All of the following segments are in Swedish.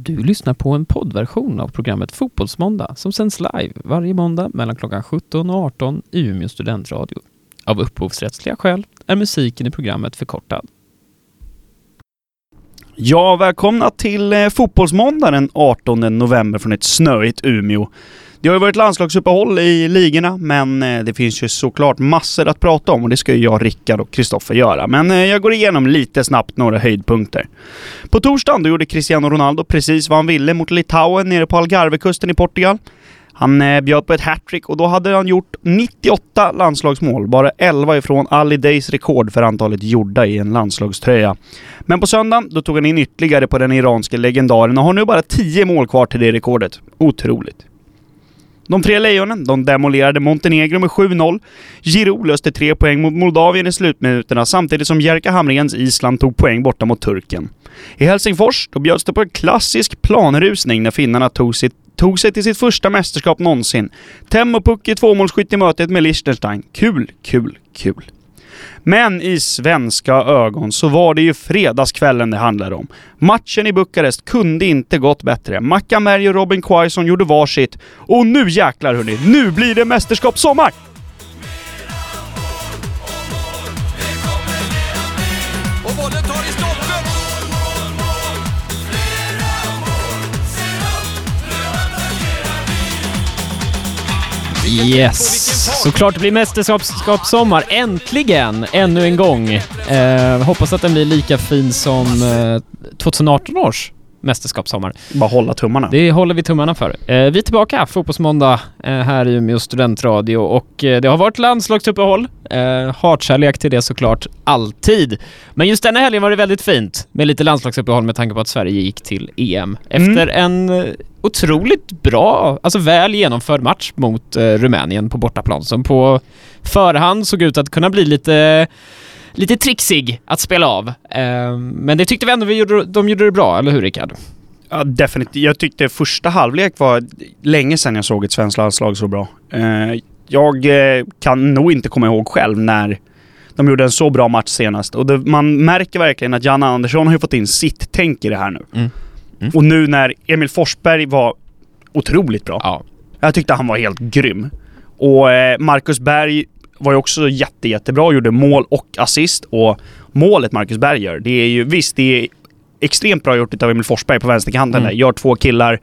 Du lyssnar på en poddversion av programmet Fotbollsmåndag som sänds live varje måndag mellan klockan 17 och 18 i Umeå studentradio. Av upphovsrättsliga skäl är musiken i programmet förkortad. Ja, välkomna till eh, Fotbollsmåndag den 18 november från ett snöigt Umeå. Det har ju varit landslagsuppehåll i ligorna, men eh, det finns ju såklart massor att prata om och det ska ju jag, Rickard och Kristoffer göra. Men eh, jag går igenom lite snabbt några höjdpunkter. På torsdagen då gjorde Cristiano Ronaldo precis vad han ville mot Litauen nere på Algarvekusten i Portugal. Han eh, bjöd på ett hattrick och då hade han gjort 98 landslagsmål, bara 11 ifrån Ali Days rekord för antalet gjorda i en landslagströja. Men på söndagen, då tog han in ytterligare på den iranske legendaren och har nu bara 10 mål kvar till det rekordet. Otroligt. De tre lejonen, de demolerade Montenegro med 7-0. Giroud löste tre poäng mot Moldavien i slutminuterna samtidigt som Jerka Hamrens Island tog poäng borta mot Turken. I Helsingfors, då bjöds det på en klassisk planrusning när finnarna tog, sitt, tog sig till sitt första mästerskap någonsin. Temmo Pukki tvåmålsskytt i mötet med Liechtenstein. Kul, kul, kul. Men i svenska ögon så var det ju fredagskvällen det handlade om. Matchen i Bukarest kunde inte gått bättre. Mackan Berg och Robin Quaison gjorde varsitt. Och nu jäklar hörni, nu blir det mästerskapssommar! Yes! Såklart det blir mästerskapssommar. Äntligen! Ännu en gång. Eh, hoppas att den blir lika fin som eh, 2018 års mästerskapssommar. Bara hålla tummarna. Det håller vi tummarna för. Eh, vi är tillbaka Fotbollsmåndag eh, här i Umeå studentradio och eh, det har varit landslagsuppehåll. Eh, hatkärlek till det såklart, alltid. Men just denna helgen var det väldigt fint med lite landslagsuppehåll med tanke på att Sverige gick till EM efter en eh, otroligt bra, alltså väl genomförd match mot eh, Rumänien på bortaplan som på förhand såg ut att kunna bli lite lite trixig att spela av. Eh, men det tyckte vi ändå vi gjorde, de gjorde det bra, eller hur Rickard? Ja, definitivt. Jag tyckte första halvlek var länge sedan jag såg ett svenskt landslag så bra. Eh, jag eh, kan nog inte komma ihåg själv när de gjorde en så bra match senast. Och det, man märker verkligen att Janne Andersson har fått in sitt tänk i det här nu. Mm. Mm. Och nu när Emil Forsberg var otroligt bra. Ja. Jag tyckte han var helt grym. Och eh, Marcus Berg var ju också jätte, jättebra, gjorde mål och assist. Och målet Marcus Berg gör, det är ju visst, det är extremt bra gjort av Emil Forsberg på vänsterkanten Mm. Gör två killar,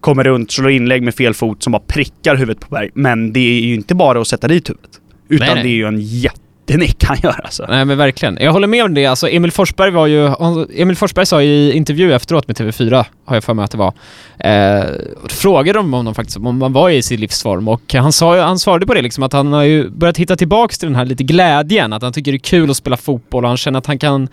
kommer runt, slår inlägg med fel fot som bara prickar huvudet på Berg. Men det är ju inte bara att sätta dit huvudet. Utan Nej, nej. det är ju en jättenick han gör alltså. Nej men verkligen. Jag håller med om det. Alltså Emil Forsberg var ju... Emil Forsberg sa i intervju efteråt med TV4, har jag för mig att det var, eh, frågade de honom faktiskt om han var i sin livsform och han, sa, han svarade på det liksom att han har ju börjat hitta tillbaks till den här lite glädjen, att han tycker det är kul att spela fotboll och han känner att han kan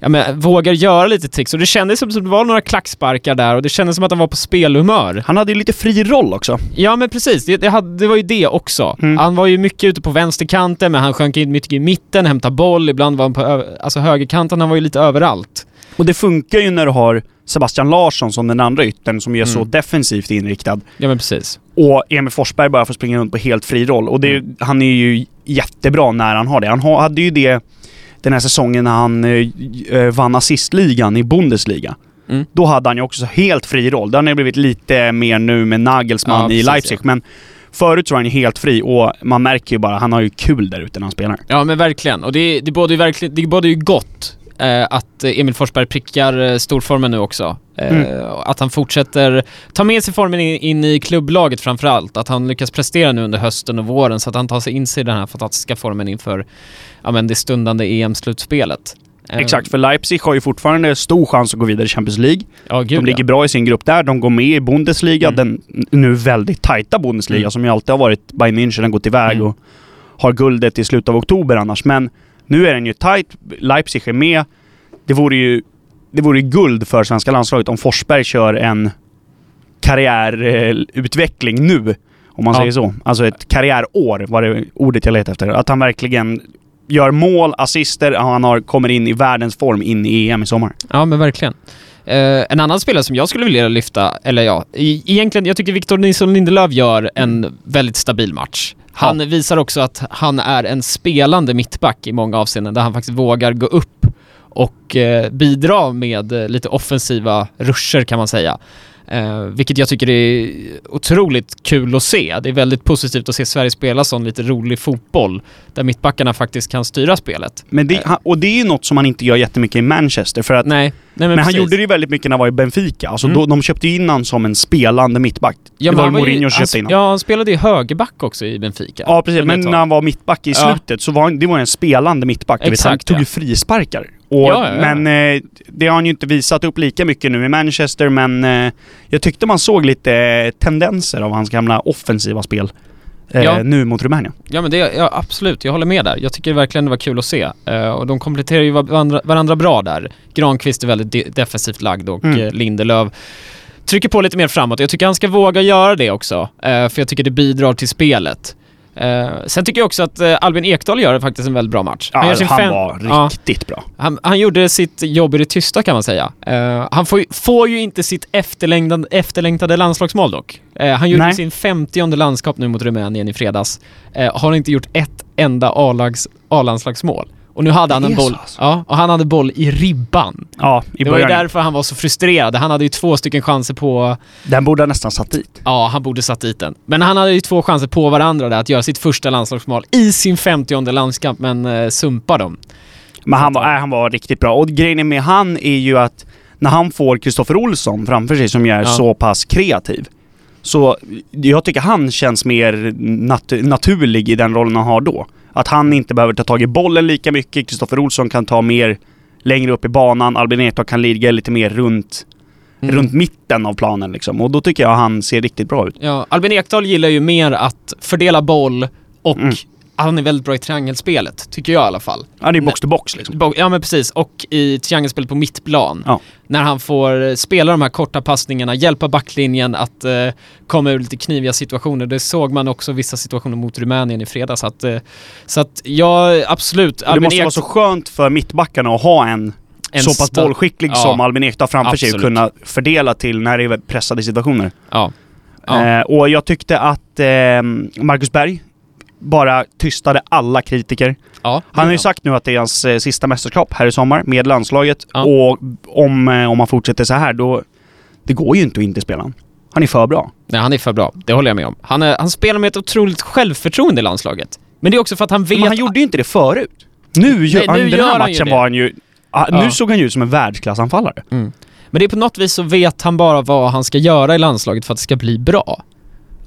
Ja men vågar göra lite tricks och det kändes som att det var några klacksparkar där och det kändes som att han var på spelhumör. Han hade ju lite fri roll också. Ja men precis, det, det, hade, det var ju det också. Mm. Han var ju mycket ute på vänsterkanten men han sjönk in mycket i mitten, hämtade boll, ibland var han på alltså högerkanten, han var ju lite överallt. Och det funkar ju när du har Sebastian Larsson som den andra yttern som är så Mm. defensivt inriktad. Ja men precis. Och Emil Forsberg bara får springa runt på helt fri roll. Och det, ju- han är ju jättebra när han har det. Han ha, hade ju det den här säsongen när han eh, eh, vann assistligan i Bundesliga. Mm. Då hade han ju också helt fri roll. Det har blivit lite mer nu med Nagelsmann Ja, i precis, Leipzig. ja. Men förut så var han ju helt fri och man märker ju bara, han har ju kul där ute när han spelar. Ja men verkligen, och det, det ju verkligen, det ju gott att eh, Emil Forsberg prickar eh, storformen nu också. Eh, Mm. Att han fortsätter ta med sig formen in, in i klubblaget framförallt. Att han lyckas prestera nu under hösten och våren så att han tar sig in sig i den här fantastiska formen inför ja, men det stundande EM-slutspelet. Exakt, för Leipzig har ju fortfarande stor chans att gå vidare i Champions League. Ja, gud De ligger ja. bra i sin grupp där. De går med i Bundesliga, Mm. den nu väldigt tajta Bundesliga Mm. som ju alltid har varit Bayern München, har gått iväg Mm. och har guldet i slutet av oktober annars. Men nu är den ju tajt. Leipzig är med. Det vore ju, det vore guld för svenska landslaget om Forsberg kör en karriärutveckling nu. Om man Ja. säger så. Alltså ett karriärår var det ordet jag letade efter. Att han verkligen gör mål, assister, han har, kommer in i världens form in i EM i sommar. Ja, men verkligen. Eh, en annan spelare som jag skulle vilja lyfta, eller ja, e- egentligen, jag tycker Victor Nilsson Lindelöf gör en väldigt stabil match. Han visar också att han är en spelande mittback i många avseenden, där han faktiskt vågar gå upp och eh, bidra med eh, lite offensiva ruscher kan man säga. Eh, vilket jag tycker är otroligt kul att se. Det är väldigt positivt att se Sverige spela sån lite rolig fotboll där mittbackarna faktiskt kan styra spelet. Men det, han- och det är ju något som han inte gör jättemycket i Manchester. För att, nej men, men han gjorde det ju väldigt mycket när han var i Benfica. Alltså Mm. då, de köpte ju in han som en spelande mittback. Ja, det var ju- Mourinho som köpte in honom. Ja, han spelade ju högerback också i Benfica. Ja precis, men när han var mittback i Ja. slutet så var han, det var en spelande mittback. Vet, han Exakt, tog ja. ju frisparkar. Och, Ja, ja, ja. Men eh, det har han ju inte visat upp lika mycket nu i Manchester, men eh, jag tyckte man såg lite eh, tendenser av hans gamla offensiva spel. Eh, Ja. Nu mot Rumänien. Ja men det, ja, absolut, jag håller med där. Jag tycker verkligen det var kul att se. Eh, och de kompletterar ju varandra, varandra bra där. Granqvist är väldigt de- defensivt lagd och Mm. eh, Lindelöf trycker på lite mer framåt. Jag tycker han ska våga göra det också. eh, för jag tycker det bidrar till spelet. Eh, sen tycker jag också att eh, Albin Ekdal gör faktiskt en väldigt bra match. Ja, gör han, fem- var Ja. riktigt bra. Han, han gjorde sitt jobb i det tysta kan man säga. Eh, han får ju, får ju inte sitt efterlängtade, efterlängtade landslagsmål dock. Eh, han gjorde Nej. sin 50 landskap nu mot Rumänien i fredags. Uh, har inte gjort ett enda A-landslagsmål. Och nu hade han en boll, så alltså? ja, och han hade boll i ribban. Ja, i det var ju början. därför han var så frustrerad. Han hade ju två stycken chanser på, Den borde han nästan satt dit. ja han borde satt dit den. Men han hade ju två chanser på varandra där att göra sitt första landslagsmål i sin 50 landskamp men uh, sumpa dem. Men han var, nej, han var riktigt bra. Och grejen med han är ju att när han får Kristoffer Olsson framför sig som är Ja. så pass kreativ. Så jag tycker han känns mer nat- naturlig i den rollen han har då. Att han inte behöver ta tag i bollen lika mycket. Kristoffer Olsson kan ta mer längre upp i banan. Albin Ekdal kan ligga lite mer runt, Mm. runt mitten av planen liksom. Och då tycker jag han ser riktigt bra ut. Ja, Albin Ekdal gillar ju mer att fördela boll och Mm. Han är väldigt bra i triangelspelet, tycker jag i alla fall. Han är box to box liksom. Ja men precis, och i triangelspelet på mittplan. Ja. När han får eh, spela de här korta passningarna, hjälpa backlinjen att eh, komma ur lite kniviga situationer. Det såg man också vissa situationer mot Rumänien i fredags. Att, eh, så att ja, absolut. Det måste vara så skönt för mittbackarna att ha en, En så pass bollskicklig Ja. som Albin Ekdal framför sig och Absolut. kunna fördela till när det är pressade situationer. Ja. Ja. Eh, och jag tyckte att eh, Marcus Berg bara tystade alla kritiker. ja. Han har ju sagt nu att det är hans eh, sista mästerskap här i sommar med landslaget. Ja. Och om, eh, om han fortsätter så här då... Det går ju inte att inte spela han. Är för bra. Nej, han är för bra. Det håller jag med om. Han, är, han spelar med ett otroligt självförtroende i landslaget. Men det är också för att han vet... Men han gjorde ju inte det förut. Nu, gör, Nej, han, nu den gör här han ju matchen det. var han ju... Ah, Ja. Nu såg han ju ut som en världsklassanfallare. Mm. Men det är på något vis så vet han bara vad han ska göra i landslaget för att det ska bli bra.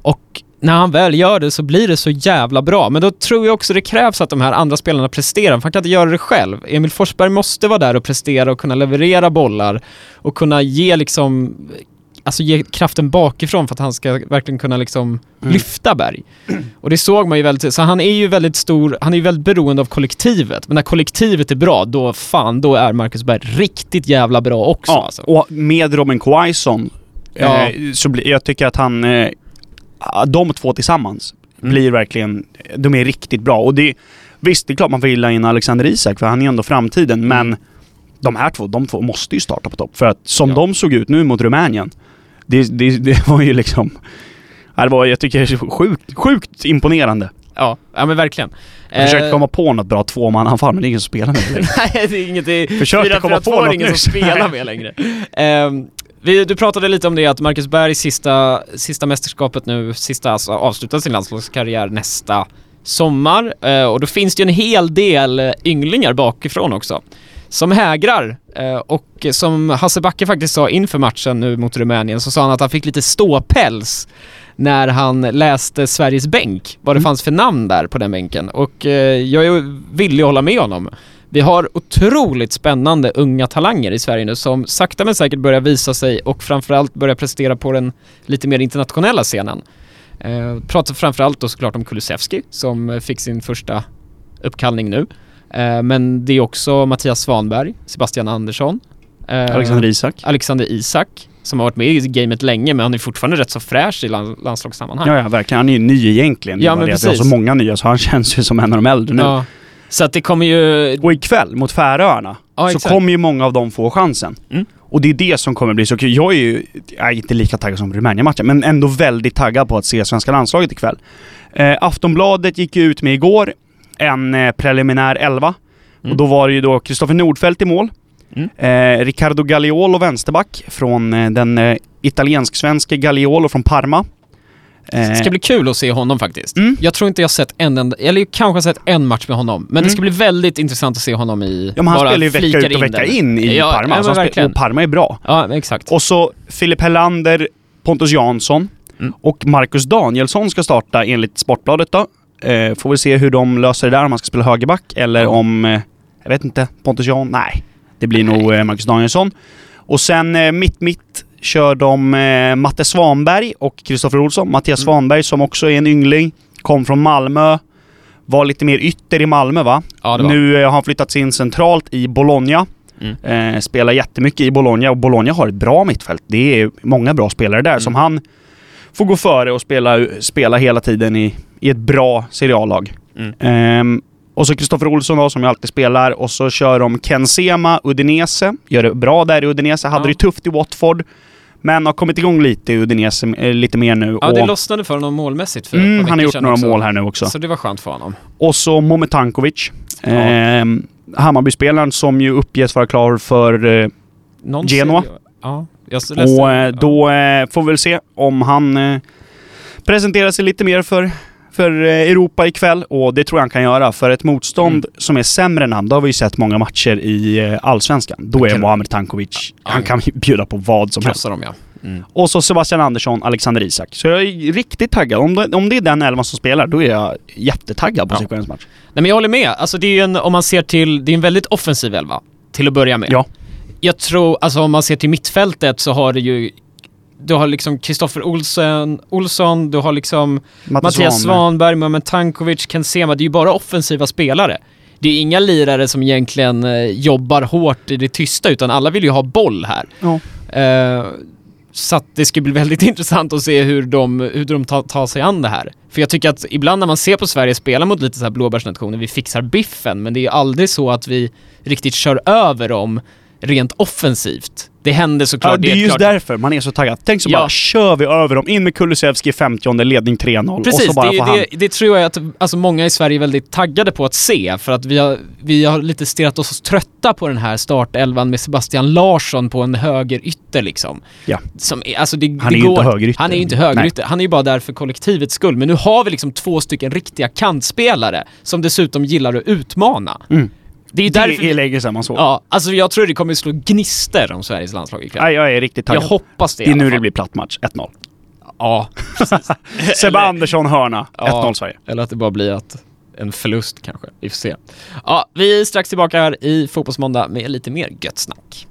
Och när han väl gör det så blir det så jävla bra. Men då tror jag också det krävs att de här andra spelarna presterar, för han kan inte göra det själv. Emil Forsberg måste vara där och prestera och kunna leverera bollar och kunna ge liksom Alltså ge kraften bakifrån för att han ska verkligen kunna liksom Mm. lyfta Berg. Och det såg man ju väldigt, så han är ju väldigt stor, han är ju väldigt beroende av kollektivet. Men när kollektivet är bra, då fan, då är Marcus Berg riktigt jävla bra också Ja, alltså. och med Robin Quaison Ja. eh, så jag tycker att han... De två tillsammans Mm. blir verkligen... De är riktigt bra. Och det, visst, det är klart man får gilla in Alexander Isak för han är ändå framtiden. Mm. Men de här två, de två måste ju starta på topp. För att som Ja. de såg ut nu mot Rumänien, det, det, det var ju liksom... Det var, jag tycker det är sjukt, sjukt imponerande. Ja, ja men verkligen. Jag försökte Eh, komma på något bra tvåmananfall men det är ingen som spelar med det längre. Nej, det är inget... Det är Försökte 4 komma på något ingen som spelar med längre. Ehm, vi, du pratade lite om det att Marcus Berg sista, sista mästerskapet nu, sista alltså avslutar sin landslagskarriär nästa sommar. Eh, och då finns det ju en hel del eh, ynglingar bakifrån också. Som hägrar. Eh, och som Hasse Backe faktiskt sa inför matchen nu mot Rumänien så sa han att han fick lite ståpäls när han läste Sveriges bänk, vad det Mm. fanns för namn där på den bänken. Och eh, jag är villig att hålla med honom. Vi har otroligt spännande unga talanger i Sverige nu som sakta men säkert börjar visa sig och framförallt börjar prestera på den lite mer internationella scenen. Eh, pratar framförallt då såklart om Kulusevski som eh, fick sin första uppkallning nu. Eh, men det är också Mattias Svanberg, Sebastian Andersson, eh, Alexander Isak. Alexander Isak som har varit med i gamet länge men han är fortfarande rätt så fräsch i land- landslagssammanhang. Ja, ja, verkligen. Han är ju ny egentligen. Ja, men det att Vi har precis. så många nya så han känns ju som en av de äldre nu. Ja. Så att det kommer ju... Och ikväll mot Färöarna Ja, så exakt. kommer ju många av dem få chansen. Mm. Och det är det som kommer bli så kul. Jag är ju, jag är inte lika taggad som Rumänien-matchen, men ändå väldigt taggad på att se svenska landslaget ikväll. Eh, Aftonbladet gick ju ut med igår en eh, preliminär elva Mm. Och då var det ju då Kristoffer Nordfeldt i mål. Mm. Eh, Riccardo Gagliolo, vänsterback, från eh, den eh, italiensk-svenske Gagliolo från Parma. Eh, Det ska bli kul att se honom faktiskt. Mm. Jag tror inte jag sett en enda, eller kanske sett en match med honom. Men det Mm. ska bli väldigt intressant att se honom i... ja, men han spelar ju vecka ut och vecka den. in i ja, Parma. Ja, Alltså, och Parma är bra. Ja, exakt. Och så Filip Hellander, Pontus Jansson Mm. och Marcus Danielsson ska starta enligt Sportbladet då. Eh, får vi se hur de löser det där, om han ska spela högerback eller om, eh, jag vet inte, Pontus Jan? Nej. Det blir nog eh, Marcus Danielsson. Och sen eh, mitt-mitt kör de eh, Matte Svanberg och Kristoffer Olsson. Mattias Mm. Svanberg som också är en yngling, kom från Malmö. Var lite mer ytter i Malmö va? ja, det var. Nu eh, har han flyttats in centralt i Bologna. Mm. Eh, spelar jättemycket i Bologna och Bologna har ett bra mittfält. Det är många bra spelare där Mm. som han får gå före och spela, spela hela tiden i, i ett bra Serie A-lag. Mm. Ehm, och så Kristoffer Olsson då, som ju alltid spelar. Och så kör de Ken Sema, Udinese. Gör det bra där i Udinese. Hade Ja. det tufft i Watford. Men har kommit igång lite i Udinese, eh, lite mer nu. Ja, det och, lossnade för honom målmässigt för mm, han har gjort några också. mål här nu också. Så det var skönt för honom. Och så Mometankovic. Ja. Ehm, Hammarby-spelaren som ju uppges vara klar för eh, Någon Genoa. Ja, jag läste... Och eh, då eh, får vi väl se om han eh, presenterar sig lite mer för, för eh, Europa ikväll. Och det tror jag han kan göra. För ett motstånd Mm. som är sämre än han, då har vi ju sett många matcher i eh, Allsvenskan. Då är Mohamed Tankovic, han kan bjuda på vad som helst. Dem ja. Mm. Och så Sebastian Andersson, Alexander Isak. Så jag är riktigt taggad. Om det, om det är den elvan som spelar, då är jag jättetaggad på Ja. sekvensens match. Nej men jag håller med. Alltså det är ju en, om man ser till, det är en väldigt offensiv elva. Till att börja med. Ja. Jag tror, alltså om man ser till mittfältet så har det ju du har liksom Kristoffer Olsen, Olsson, du har liksom Mattias Svanberg, Mohamed Tankovic, Ken Sema. Det är ju bara offensiva spelare. Det är inga lirare som egentligen eh, jobbar hårt i det tysta utan alla vill ju ha boll här. Ja. Eh, så att det ska bli väldigt intressant att se hur de, hur de tar, tar sig an det här. För jag tycker att ibland när man ser på Sverige spela mot lite så här blåbärsnationer, vi fixar biffen, men det är ju aldrig så att vi riktigt kör över dem rent offensivt. Det händer såklart. Ja, det är just klart- därför man är så taggad. Tänk så Ja. bara kör vi över dem, in med Kulusevski i 50 ledning 3-0 Precis, och så bara det, får han... det, det tror jag att alltså, många i Sverige är väldigt taggade på att se för att vi har, vi har lite stirrat oss trötta på den här startelvan med Sebastian Larsson på en högerytter liksom. Ja. Som, alltså det, Han är går, inte högerytter. Han är ju inte högerytter, han är ju bara där för kollektivets skull. Men nu har vi liksom två stycken riktiga kantspelare som dessutom gillar att utmana. Mm. Det är ju Det därför... är länge sedan man såg. Ja, alltså jag tror det kommer slå gnister om Sveriges landslag ikväll. Nej, jag är riktigt jag taggad. hoppas det det är nu fall. det blir platt match, 1-0. Ja, precis. Sebbe Andersson hörna, Ja. 1-0 Sverige. Eller att det bara blir att en förlust kanske. Vi får se. Ja, vi är strax tillbaka här i Fotbollsmåndag med lite mer gött snack.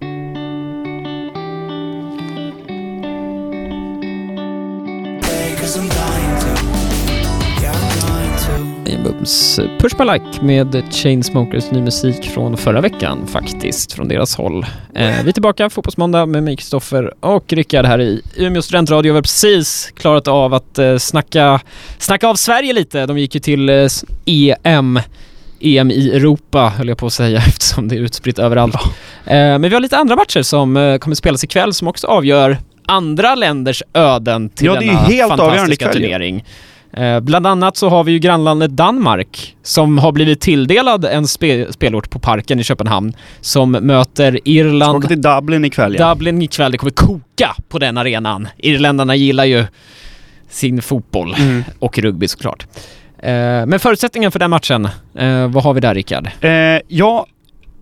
En bums Push My Like med Chainsmokers ny musik från förra veckan faktiskt, från deras håll. Eh, vi är tillbaka, Fotbollsmåndag med mig Kristoffer och Rickard här i Umeå studentradio. Vi har precis klarat av att eh, snacka, snacka av Sverige lite. De gick ju till eh, EM. EM i Europa höll jag på att säga eftersom det är utspritt överallt. Eh, men vi har lite andra matcher som eh, kommer spelas ikväll som också avgör andra länders öden till Ja, det är ju denna helt avgörande fantastiska ikväll turnering. Eh, bland annat så har vi ju grannlandet Danmark som har blivit tilldelad en spe spelort på Parken i Köpenhamn som möter Ska Irland, åka till Dublin ikväll ja. Dublin ikväll. Det kommer koka på den arenan. Irländarna gillar ju sin fotboll Mm. och rugby såklart. Eh, men förutsättningen för den matchen, eh, vad har vi där Rickard? Eh, ja,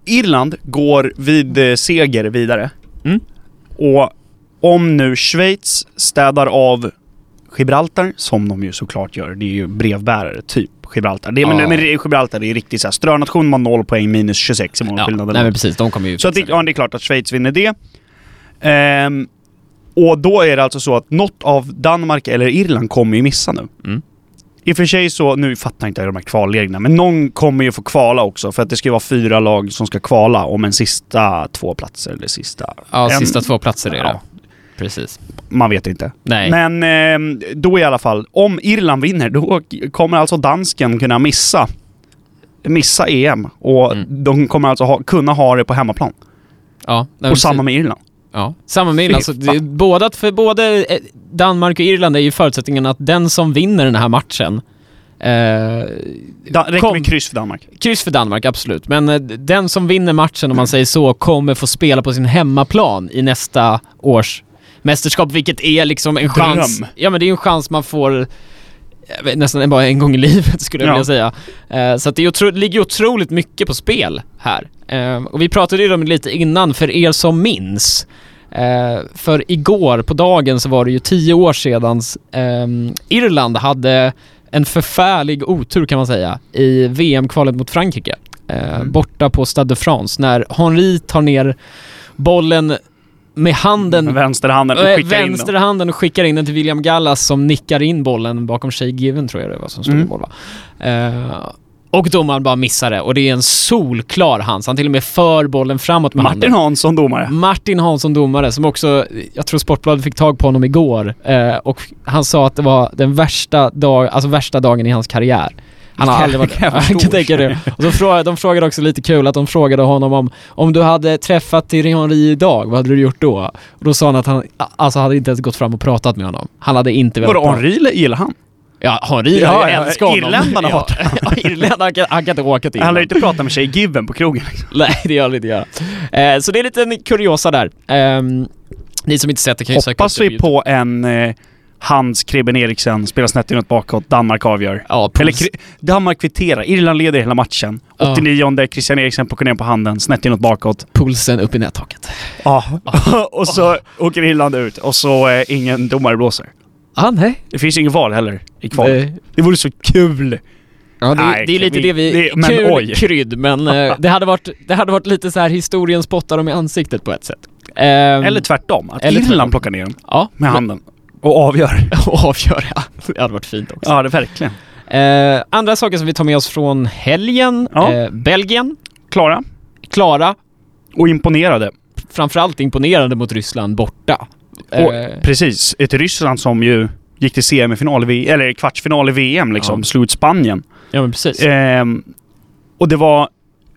Irland går vid seger vidare. Mm. Och om nu Schweiz städar av Gibraltar, som de ju såklart gör, det är ju brevbärare, typ Gibraltar. Det är, Ja. men, men Gibraltar är riktigt såhär, strönation har 0 poäng minus 26 i målskillnad. nej men precis, de kommer ju Så det, ja, det är klart att Schweiz vinner det. Ehm, och då är det alltså så att något av Danmark eller Irland kommer ju missa nu. Mm. I och för sig så, nu fattar inte jag de här kvalreglerna, men någon kommer ju få kvala också för att det ska ju vara fyra lag som ska kvala om en sista två platser eller sista... Ja, en- sista två platser är det. Ja. Precis. Man vet inte. Nej. Men ehm, då i alla fall, om Irland vinner då kommer alltså dansken kunna missa missa EM och Mm. de kommer alltså ha, kunna ha det på hemmaplan. ja, och samma med Irland. Ja, samma med Irland. Så det, är båda, för både eh, Danmark och Irland är ju förutsättningen att den som vinner den här matchen Eh, Da, räcker med kryss för Danmark. kryss för Danmark, absolut. Men eh, den som vinner matchen, om man säger så, kommer få spela på sin hemmaplan i nästa års mästerskap, vilket är liksom en chans. Dröm. Ja, men det är en chans man får vet, nästan bara en gång i livet skulle jag Ja. vilja säga. Eh, så att det otro- ligger otroligt mycket på spel här. Eh, och vi pratade ju om det lite innan, för er som minns. Eh, för igår på dagen så var det ju tio år sedan ehm, Irland hade en förfärlig otur kan man säga i VM-kvalet mot Frankrike. Mm. Borta på Stade de France när Henri tar ner bollen med handen vänsterhanden och Eh, skickar in den. Vänsterhanden och skickar in den till William Gallas som nickar in bollen bakom Shay Given tror jag det var som stod Mm. mål va? Eh, och domaren bara missar det och det är en solklar hands. Han till och med för bollen framåt med Martin handen. Hansson domare. Martin Hansson domare som också, jag tror Sportbladet fick tag på honom igår eh, och han sa att det var den värsta, dag, alltså värsta dagen i hans karriär. Han har Kan- aldrig varit... kan jag förstå. kan tänka det. Och så frågade, de frågade också lite kul att de frågade honom om om du hade träffat Thierry Henry idag, vad hade du gjort då? Och då sa han att han alltså hade inte ens gått fram och pratat med honom. Han hade inte velat Vadå. Henri gillar han? Ja, Henry Ja, ja, älskar honom. irländarna hatar ja, irländarna, han kan, han kan inte åka till Han lär ju inte prata med Shay Given på krogen. Liksom. Nej, det gör han inte göra. Eh, så det är lite kuriosa där. Ehm, ni som inte sett det kan ju Hoppas vi på en eh, Hans Kreben Eriksen, spelar snett inåt bakåt, Danmark avgör. Ja, Eller Danmark kvitterar, Irland leder hela matchen. Ja. 89 Christian Eriksen plockar ner på handen, snett inåt bakåt. pulsen upp i nättaket. Ja. och så åker Irland ut och så eh, ingen domare blåser. Ah, nej. Det finns ingen val heller i. Nej. Det vore så kul! Ja, det, Nej, det är lite vi- det vi... det- men kul oj. krydd, men eh, det, hade varit, det hade varit lite så här historien spottar dem i ansiktet på ett sätt. Ehm, Eller tvärtom, att eller Irland tvärtom. plockar ner den ja, med handen. Och avgör. Och avgör, ja. Det hade varit fint också. Ja, det verkligen. Eh, andra saker som vi tar med oss från helgen. Ja. Eh, Belgien, Klara. klara, Och imponerade. framförallt imponerande mot Ryssland borta. Och, Eh, precis. Ett Ryssland som ju gick till semifinal i eller kvartsfinal i VM liksom. Ja. Slog ut Spanien. ja men precis. Ehm, och det var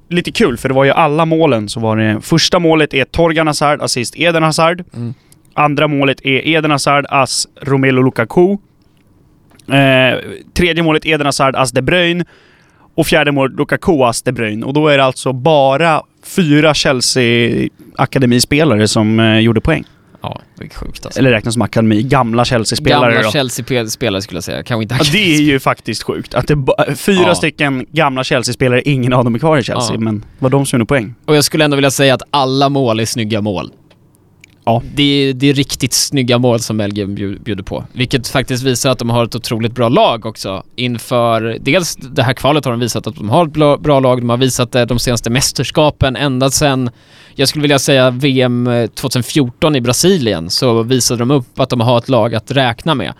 lite kul för det var ju alla målen så var det första målet är Torgan Hazard, assist Eden Hazard. Mm. Andra målet är Eden Hazard, ass Romelu Lukaku. Eh, tredje målet Eden Hazard, ass De Bruyne. Och fjärde målet Lukaku, ass De Bruyne. Och då är det alltså bara fyra Chelsea-akademispelare som eh, gjorde poäng. Ja, det är sjukt alltså. Eller räknas som akademi. Gamla Chelsea-spelare Gamla. Chelsea-spelare skulle jag säga, kanske inte Ja, det är ju faktiskt sjukt. Att det fyra Ja. stycken gamla Chelsea-spelare, ingen av dem är kvar i Chelsea, Ja. men var de som gjorde poäng. Och jag skulle ändå vilja säga att alla mål är snygga mål. Ja. Det är, det är riktigt snygga mål som Belgien bju- bjuder på. Vilket faktiskt visar att de har ett otroligt bra lag också. Inför, dels det här kvalet har de visat att de har ett bra, lag. De har visat det de senaste mästerskapen ända sedan, jag skulle vilja säga VM 2014 i Brasilien, så visade de upp att de har ett lag att räkna med.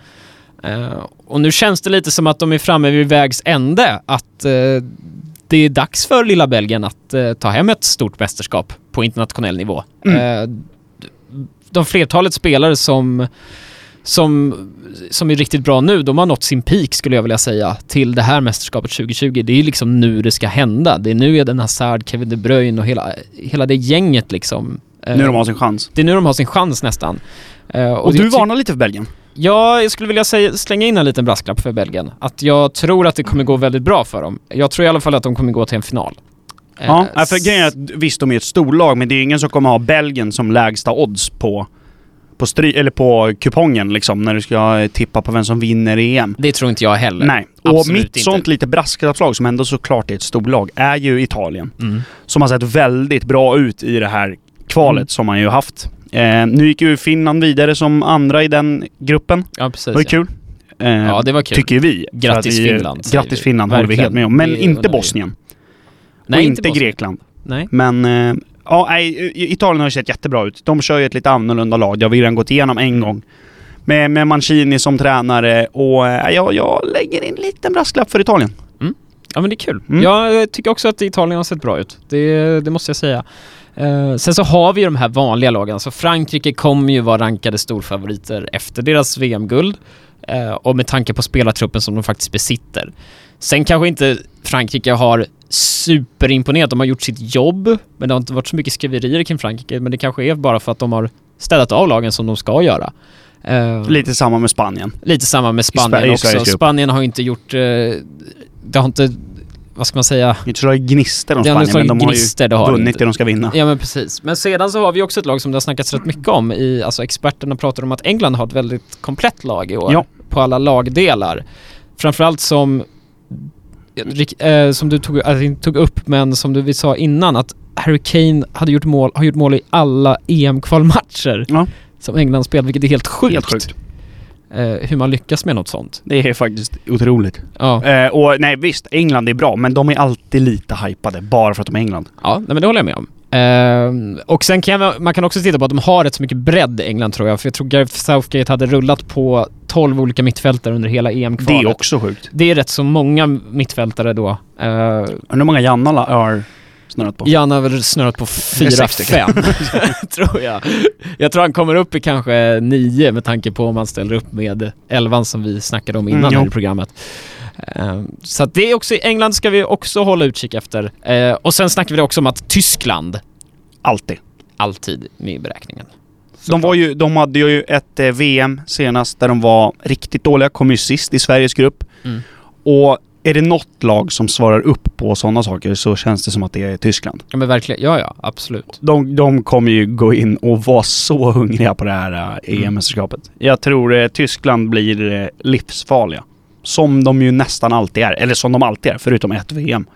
Eh, och nu känns det lite som att de är framme vid vägs ände. Att eh, det är dags för lilla Belgien att eh, ta hem ett stort mästerskap på internationell nivå. Mm. De flertalet spelare som, som, som är riktigt bra nu, de har nått sin peak skulle jag vilja säga till det här mästerskapet 2020. Det är liksom nu det ska hända. Det är nu Eden Hazard, Kevin De Bruyne och hela, hela det gänget liksom. Eh, Nu de har sin chans. Det är nu de har sin chans nästan. Eh, Och, du jag ty- varnar lite för Belgien. Ja, jag skulle vilja säga, slänga in en liten brasklapp för Belgien. Att jag tror att det kommer gå väldigt bra för dem. Jag tror i alla fall att de kommer gå till en final. Ja, Eh, för grejen är att visst, de är ett storlag, men det är ingen som kommer ha Belgien som lägsta odds på, på, stry, eller på kupongen liksom, när du ska tippa på vem som vinner EM. Det tror inte jag heller. Nej. Och Absolut mitt inte. sånt lite brasklappslag, som ändå såklart är ett storlag, är ju Italien. Mm. Som har sett väldigt bra ut i det här kvalet Mm. som man ju haft. Eh, nu gick ju Finland vidare som andra i den gruppen. Ja, precis. Det var ju kul. Eh, Ja, det var kul. Tycker vi. Grattis att vi- Finland, Grattis vi. Finland håller vi helt med om. Men inte. Bosnien. Nej, och inte, Bosnien. Grekland. Nej. Men eh, ja, nej, Italien har ju sett jättebra ut. De kör ju ett lite annorlunda lag. Det har vi redan gått igenom en gång. Med, med Mancini som tränare och eh, jag, jag lägger in en liten brasklapp för Italien. Ja men det är kul. Mm. Jag tycker också att Italien har sett bra ut. Det, det måste jag säga. Eh, sen så har vi ju de här vanliga lagen. Alltså Frankrike kommer ju vara rankade storfavoriter efter deras VM-guld. Eh, och med tanke på spelartruppen som de faktiskt besitter. Sen kanske inte Frankrike har superimponerat. De har gjort sitt jobb, men det har inte varit så mycket skriverier kring Frankrike. Men det kanske är bara för att de har städat av lagen som de ska göra. Eh, Lite samma med Spanien. lite samma med Spa- Spanien i också. Spanien har ju inte gjort... Eh, det har inte... Vad ska man säga? Inte slagit gnistor om Det Spanien, men de har ju gnister, det har det vunnit inte. det de ska vinna. Ja men precis. Men sedan så har vi också ett lag som det har snackats rätt mycket om i, alltså experterna pratar om att England har ett väldigt komplett lag i år. Ja. På alla lagdelar. Framförallt som, eh, som du tog, alltså tog upp, men som du vi sa innan att Harry Kane hade gjort mål, har gjort mål i alla EM-kvalmatcher Ja. som England spelat, vilket är helt sjukt. Helt sjukt. Eh, hur man lyckas med något sånt. Det är faktiskt otroligt. Ja, Eh, och nej visst, England är bra, men de är alltid lite hypade bara för att de är England. ja nej, men det håller jag med om. Eh, och sen kan jag, man kan också titta på att de har rätt så mycket bredd i England tror jag, för jag tror Gareth Southgate hade rullat på 12 olika mittfältare under hela Det EM-kvalet. är också sjukt. Det är rätt så många mittfältare då. Uh, Undrar hur många Janna har snurrat på? Jan har väl snurrat på sex stycken. 4-5, tror jag. Jag tror han kommer upp i kanske 9 med tanke på om han ställer upp med 11 som vi snackade om innan Mm, i programmet. Eh, så att det är också, England ska vi också hålla utkik efter. Eh, och sen snackar vi också om att Tyskland Alltid. alltid med i beräkningen. De, var ju, de hade ju ett eh, VM senast där de var riktigt dåliga, kom ju sist i Sveriges grupp. Mm. Och är det något lag som svarar upp på sådana saker så känns det som att det är Tyskland. Ja men verkligen, ja ja, absolut. De, de kommer ju gå in och vara så hungriga på det här eh, Mm. EM-mästerskapet. Jag tror eh, Tyskland blir eh, livsfarliga. Som de ju nästan alltid är. Eller som de alltid är, förutom ett VM.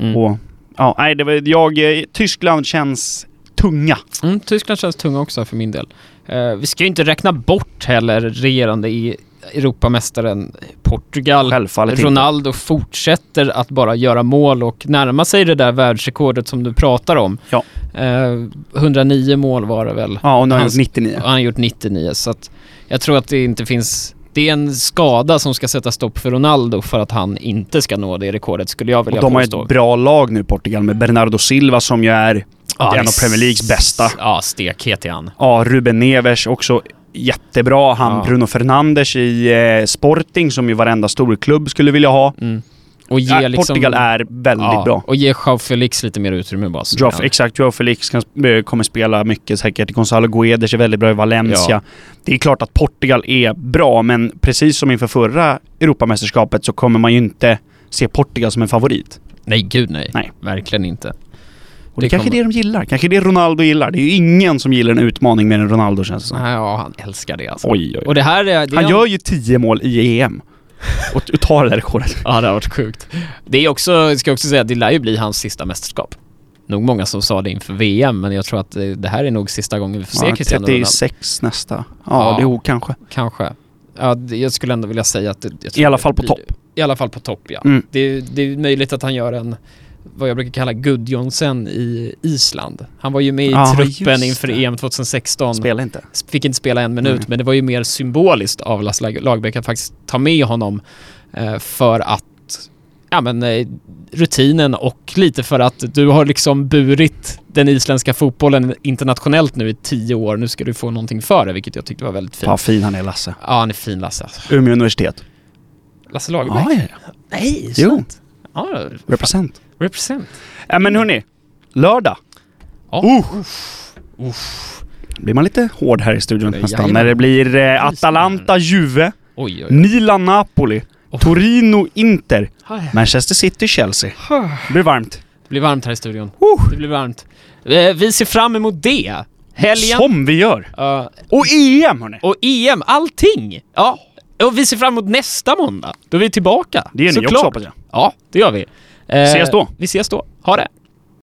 Mm. Och, ja, nej, det var, jag, eh, Tyskland känns tunga. Mm, Tyskland känns tunga också för min del. Eh, vi ska ju inte räkna bort heller regerande i Europamästaren Portugal. Självfallet inte. Ronaldo fortsätter att bara göra mål och närma sig det där världsrekordet som du pratar om. Ja. Eh, 109 mål var det väl. Ja, och nu har han gjort 99. Och han har gjort 99 så att jag tror att det inte finns det är en skada som ska sätta stopp för Ronaldo för att han inte ska nå det rekordet skulle jag vilja Och de har påstå. ett bra lag nu Portugal med Bernardo Silva som ju är Ja, en av Premier Leagues bästa. Ja, stekhet är han. Ja, Ruben Neves också jättebra. Han Ja. Bruno Fernandes i eh, Sporting som ju varenda storklubb skulle vilja ha. Mm. Och ge Ja, liksom, Portugal är väldigt ja, bra. Och ge Joao Felix lite mer utrymme bara. Joao, exakt, Joao Felix kan, eh, kommer spela mycket säkert. Gonzalo Guedes är väldigt bra i Valencia. Ja. Det är klart att Portugal är bra, men precis som inför förra Europamästerskapet så kommer man ju inte se Portugal som en favorit. Nej, gud nej. Nej. Verkligen inte. Och det, Det kanske är kommer- det de gillar. Kanske det Ronaldo gillar. Det är ju ingen som gillar en utmaning mer än Ronaldo känns det som. Nej, Ja, han älskar det alltså. Oj, oj, oj. Och det här är... Det Han gör ju 10 mål i EM. Och tar det där rekordet. Ja, det har varit sjukt. Det är också, jag ska också säga, det lär ju bli hans sista mästerskap. Nog många som sa det inför VM, men jag tror att det, det här är nog sista gången vi får se Ja, Cristiano Ronaldo. 36 nästa. Ja, Ja. det är kanske. Kanske. Ja, det, jag skulle ändå vilja säga att det, jag I alla fall på blir- topp. I alla fall på topp, ja. Mm. Det, det är möjligt att han gör en, vad jag brukar kalla Gudjonsen i Island. Han var ju med i Ja, truppen inför det. EM 2016. Spela inte. Fick inte spela en minut, Nej. men det var ju mer symboliskt av Lasse Lag- Lagerbäck att faktiskt ta med honom eh, för att Ja men eh, rutinen och lite för att du har liksom burit den isländska fotbollen internationellt nu i tio år. Nu ska du få någonting för det, vilket jag tyckte var väldigt fint. Vad fin han är Lasse. Ja, han är fin Lasse. Umeå universitet. Lasse Lagerbäck? Ja, ja, ja. Nej, Jo. sant. Ja, Represent. Represent. Ja men hörni. Lördag. Ja. Uh. Blir man lite hård här i studion nästan. jajamän. När det blir eh, Atalanta, Juve, Oj, oj, oj. Milan, Napoli, Oh. Torino, Inter, Aj. Manchester City, Chelsea. Det blir varmt. Det blir varmt här i studion. Uh. Det blir varmt. Eh, Vi ser fram emot det. Helgen. Som vi gör. Ja, Och EM hörni. och EM, allting! Ja, och vi ser fram emot nästa måndag. Då är vi tillbaka. Det gör ni Såklart. också hoppas jag. Ja, det gör vi. Eh, Ses då. Eh, vi ses då. Ha det!